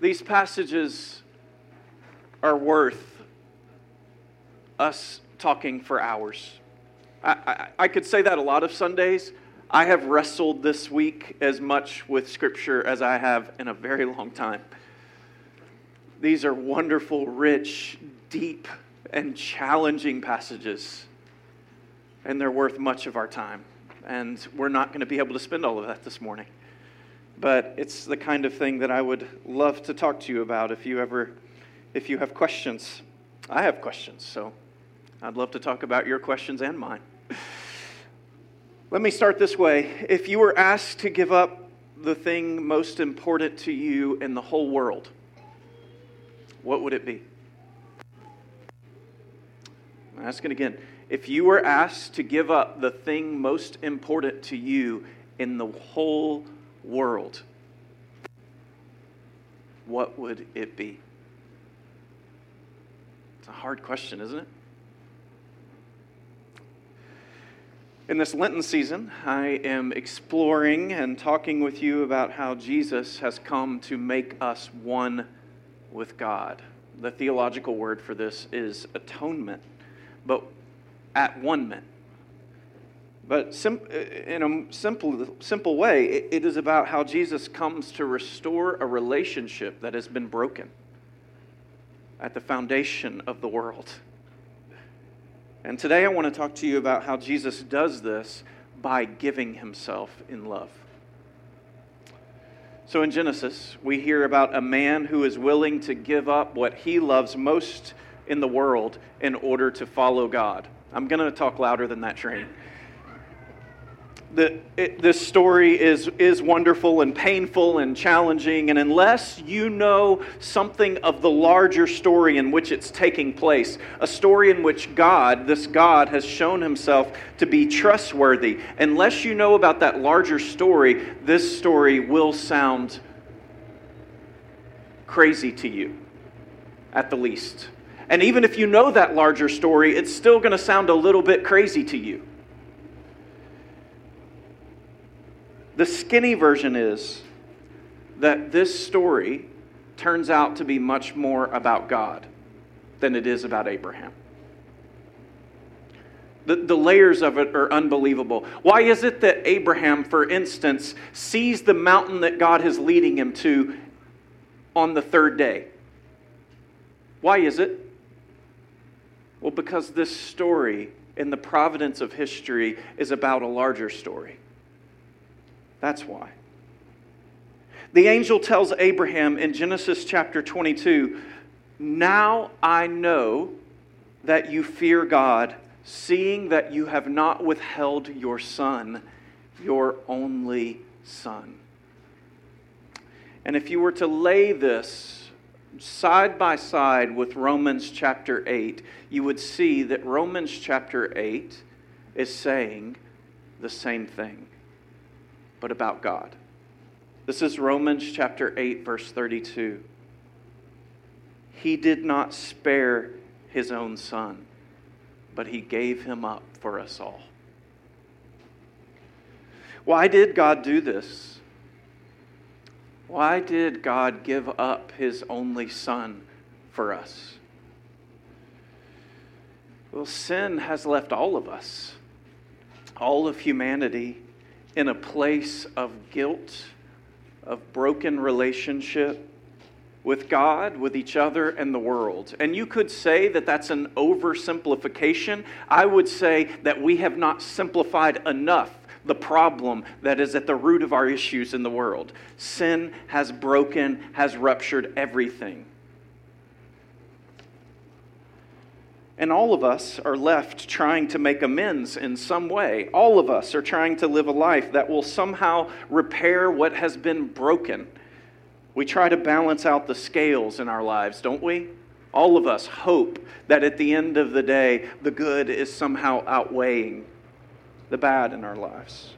These passages are worth us talking for hours. I, I, I, could say that a lot of Sundays. I have wrestled this week as much with Scripture as I have in a very long time. These are wonderful, rich, deep, and challenging passages, and they're worth much of our time. And we're not going to be able to spend all of that this morning. But it's the kind of thing that I would love to talk to you about if you ever if you have questions. I have questions, so I'd love to talk about your questions and mine. Let me start this way. If you were asked to give up the thing most important to you in the whole world, what would it be? I'm asking again. If you were asked to give up the thing most important to you in the whole world, what would it be? It's a hard question, isn't it? In this Lenten season, I am exploring and talking with you about how Jesus has come to make us one with God. The theological word for this is atonement, but at-one-ment. But sim- uh, in a simple, simple way, it is about how Jesus comes to restore a relationship that has been broken at the foundation of the world. And today I want to talk to you about how Jesus does this by giving himself in love. So in Genesis, we hear about a man who is willing to give up what he loves most in the world in order to follow God. I'm going to talk louder than that train the, it, this story is, is wonderful and painful and challenging, and unless you know something of the larger story in which it's taking place, a story in which God, this God, has shown himself to be trustworthy, unless you know about that larger story, this story will sound crazy to you, at the least. And even if you know that larger story, it's still going to sound a little bit crazy to you. The skinny version is that this story turns out to be much more about God than it is about Abraham. The, the layers of it are unbelievable. Why is it that Abraham, for instance, sees the mountain that God is leading him to on the third day? Why is it? Well, because this story in the providence of history is about a larger story. That's why. The angel tells Abraham in Genesis chapter 22 Now I know that you fear God, seeing that you have not withheld your son, your only son. And if you were to lay this side by side with Romans chapter 8, you would see that Romans chapter 8 is saying the same thing but about God. This is Romans chapter 8, verse 32. He did not spare his own son, but he gave him up for us all. Why did God do this? Why did God give up his only son for us? Well, sin has left all of us, all of humanity, in a place of guilt, of broken relationship with God, with each other, and the world. And you could say that that's an oversimplification. I would say that we have not simplified enough the problem that is at the root of our issues in the world. Sin has broken, has ruptured everything. And all of us are left trying to make amends in some way. All of us are trying to live a life that will somehow repair what has been broken. We try to balance out the scales in our lives, don't we? All of us hope that at the end of the day, the good is somehow outweighing the bad in our lives.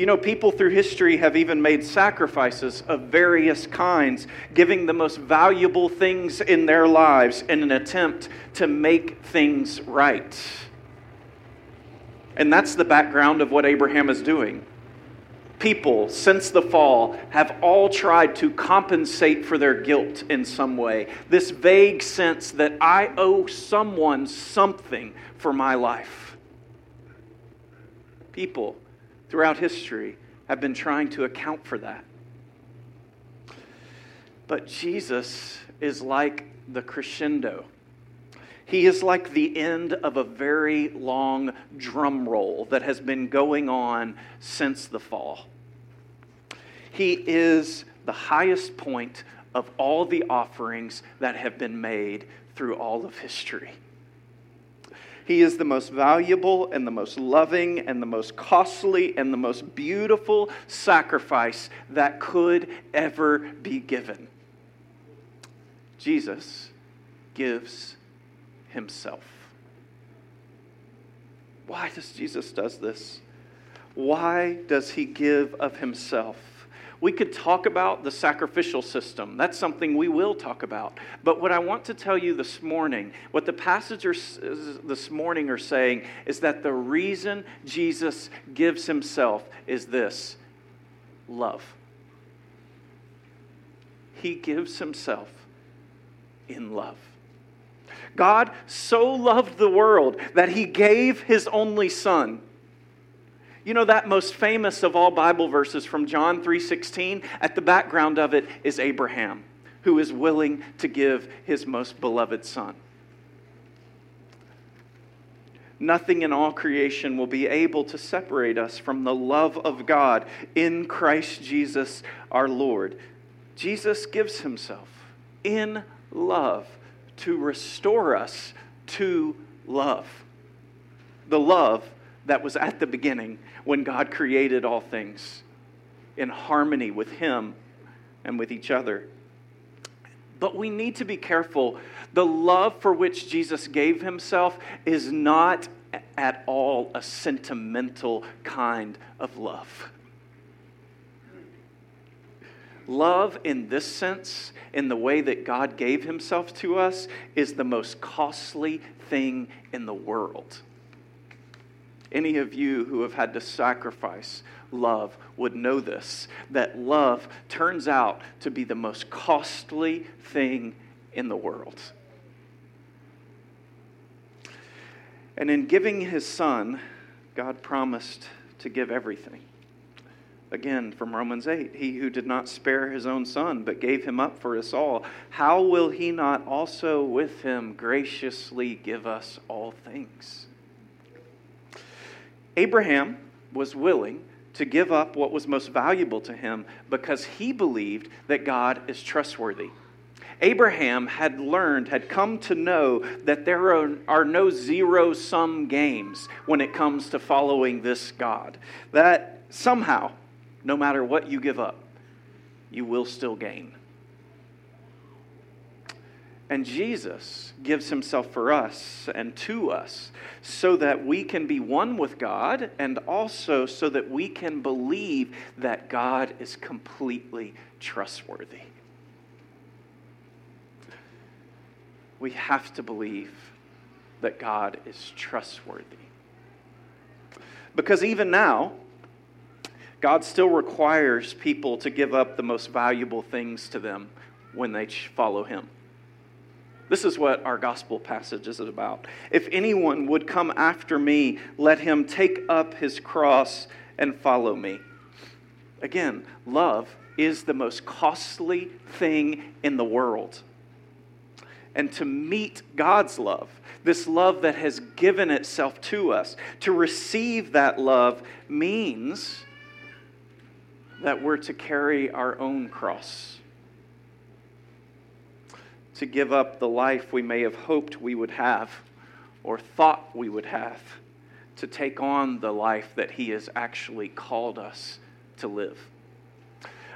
You know, people through history have even made sacrifices of various kinds, giving the most valuable things in their lives in an attempt to make things right. And that's the background of what Abraham is doing. people since the fall have all tried to compensate for their guilt in some way. This vague sense that I owe someone something for my life. People throughout history have been trying to account for that. But Jesus is like the crescendo. He is like the end of a very long drum roll that has been going on since the fall. He is the highest point of all the offerings that have been made through all of history. He is the most valuable and the most loving and the most costly and the most beautiful sacrifice that could ever be given. Jesus gives himself. Why does Jesus does this? Why does he give of himself? We could talk about the sacrificial system. That's something we will talk about. But what I want to tell you this morning, what the passages this morning are saying, is that the reason Jesus gives himself is this love. He gives himself in love. God so loved the world that he gave his only son you know that most famous of all Bible verses from John 3:16, at the background of it is Abraham, who is willing to give his most beloved son. Nothing in all creation will be able to separate us from the love of God in Christ Jesus our Lord. Jesus gives himself in love to restore us to love. The love that was at the beginning when God created all things in harmony with Him and with each other. But we need to be careful. The love for which Jesus gave Himself is not at all a sentimental kind of love. Love, in this sense, in the way that God gave Himself to us, is the most costly thing in the world. Any of you who have had to sacrifice love would know this that love turns out to be the most costly thing in the world. And in giving his son, God promised to give everything. Again, from Romans 8, he who did not spare his own son, but gave him up for us all, how will he not also with him graciously give us all things? Abraham was willing to give up what was most valuable to him because he believed that God is trustworthy. Abraham had learned, had come to know that there are, are no zero sum games when it comes to following this God. That somehow, no matter what you give up, you will still gain. And Jesus gives himself for us and to us so that we can be one with God and also so that we can believe that God is completely trustworthy. We have to believe that God is trustworthy. Because even now, God still requires people to give up the most valuable things to them when they follow Him. This is what our gospel passage is about. If anyone would come after me, let him take up his cross and follow me. Again, love is the most costly thing in the world. And to meet God's love, this love that has given itself to us, to receive that love means that we're to carry our own cross to give up the life we may have hoped we would have or thought we would have, to take on the life that He has actually called us to live.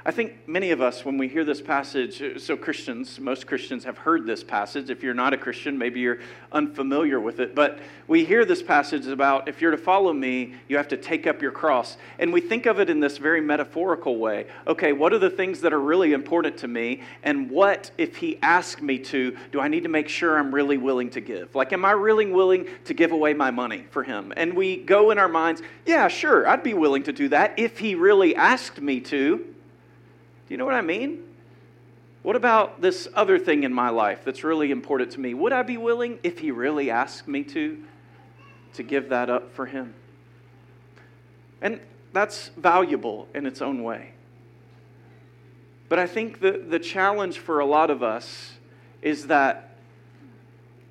I think many of us, when we hear this passage, so Christians, most Christians have heard this passage. If you're not a Christian, maybe you're unfamiliar with it. But we hear this passage about if you're to follow me, you have to take up your cross. And we think of it in this very metaphorical way. Okay, what are the things that are really important to me? And what, if he asked me to, do I need to make sure I'm really willing to give? Like, am I really willing to give away my money for him? And we go in our minds, yeah, sure, I'd be willing to do that if he really asked me to. Do you know what I mean? What about this other thing in my life that's really important to me? Would I be willing, if he really asked me to, to give that up for him? And that's valuable in its own way. But I think the, the challenge for a lot of us is that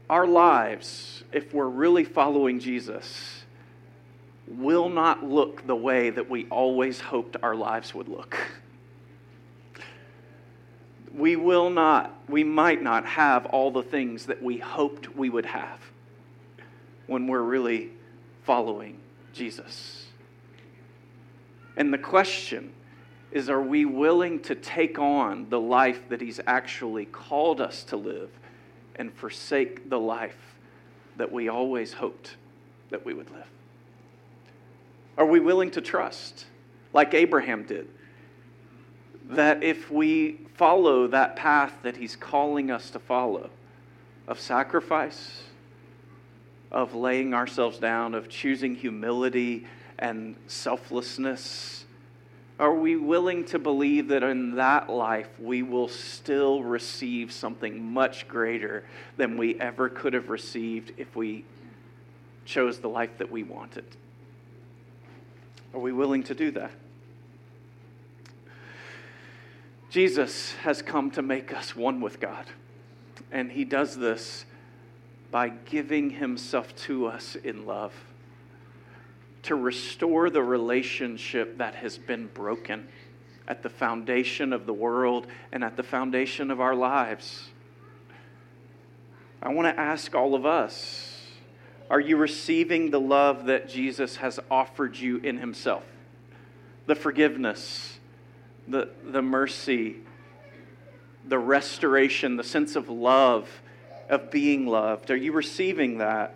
our lives, if we're really following Jesus, will not look the way that we always hoped our lives would look. We will not, we might not have all the things that we hoped we would have when we're really following Jesus. And the question is are we willing to take on the life that He's actually called us to live and forsake the life that we always hoped that we would live? Are we willing to trust, like Abraham did, that if we follow that path that he's calling us to follow of sacrifice, of laying ourselves down, of choosing humility and selflessness, are we willing to believe that in that life we will still receive something much greater than we ever could have received if we chose the life that we wanted? Are we willing to do that? Jesus has come to make us one with God, and he does this by giving himself to us in love to restore the relationship that has been broken at the foundation of the world and at the foundation of our lives. I want to ask all of us are you receiving the love that Jesus has offered you in Himself? The forgiveness, the, the mercy, the restoration, the sense of love, of being loved. Are you receiving that?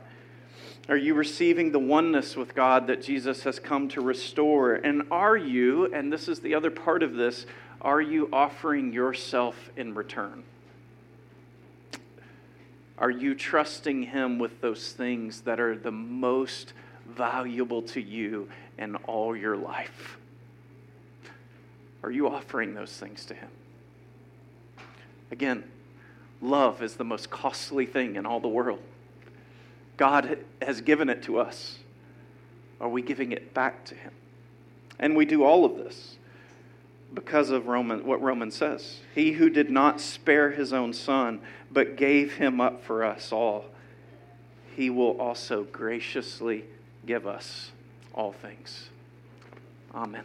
Are you receiving the oneness with God that Jesus has come to restore? And are you, and this is the other part of this, are you offering yourself in return? Are you trusting Him with those things that are the most valuable to you in all your life? Are you offering those things to Him? Again, love is the most costly thing in all the world. God has given it to us. Are we giving it back to Him? And we do all of this because of Roman, what Romans says. He who did not spare his own son, but gave him up for us all, he will also graciously give us all things. Amen.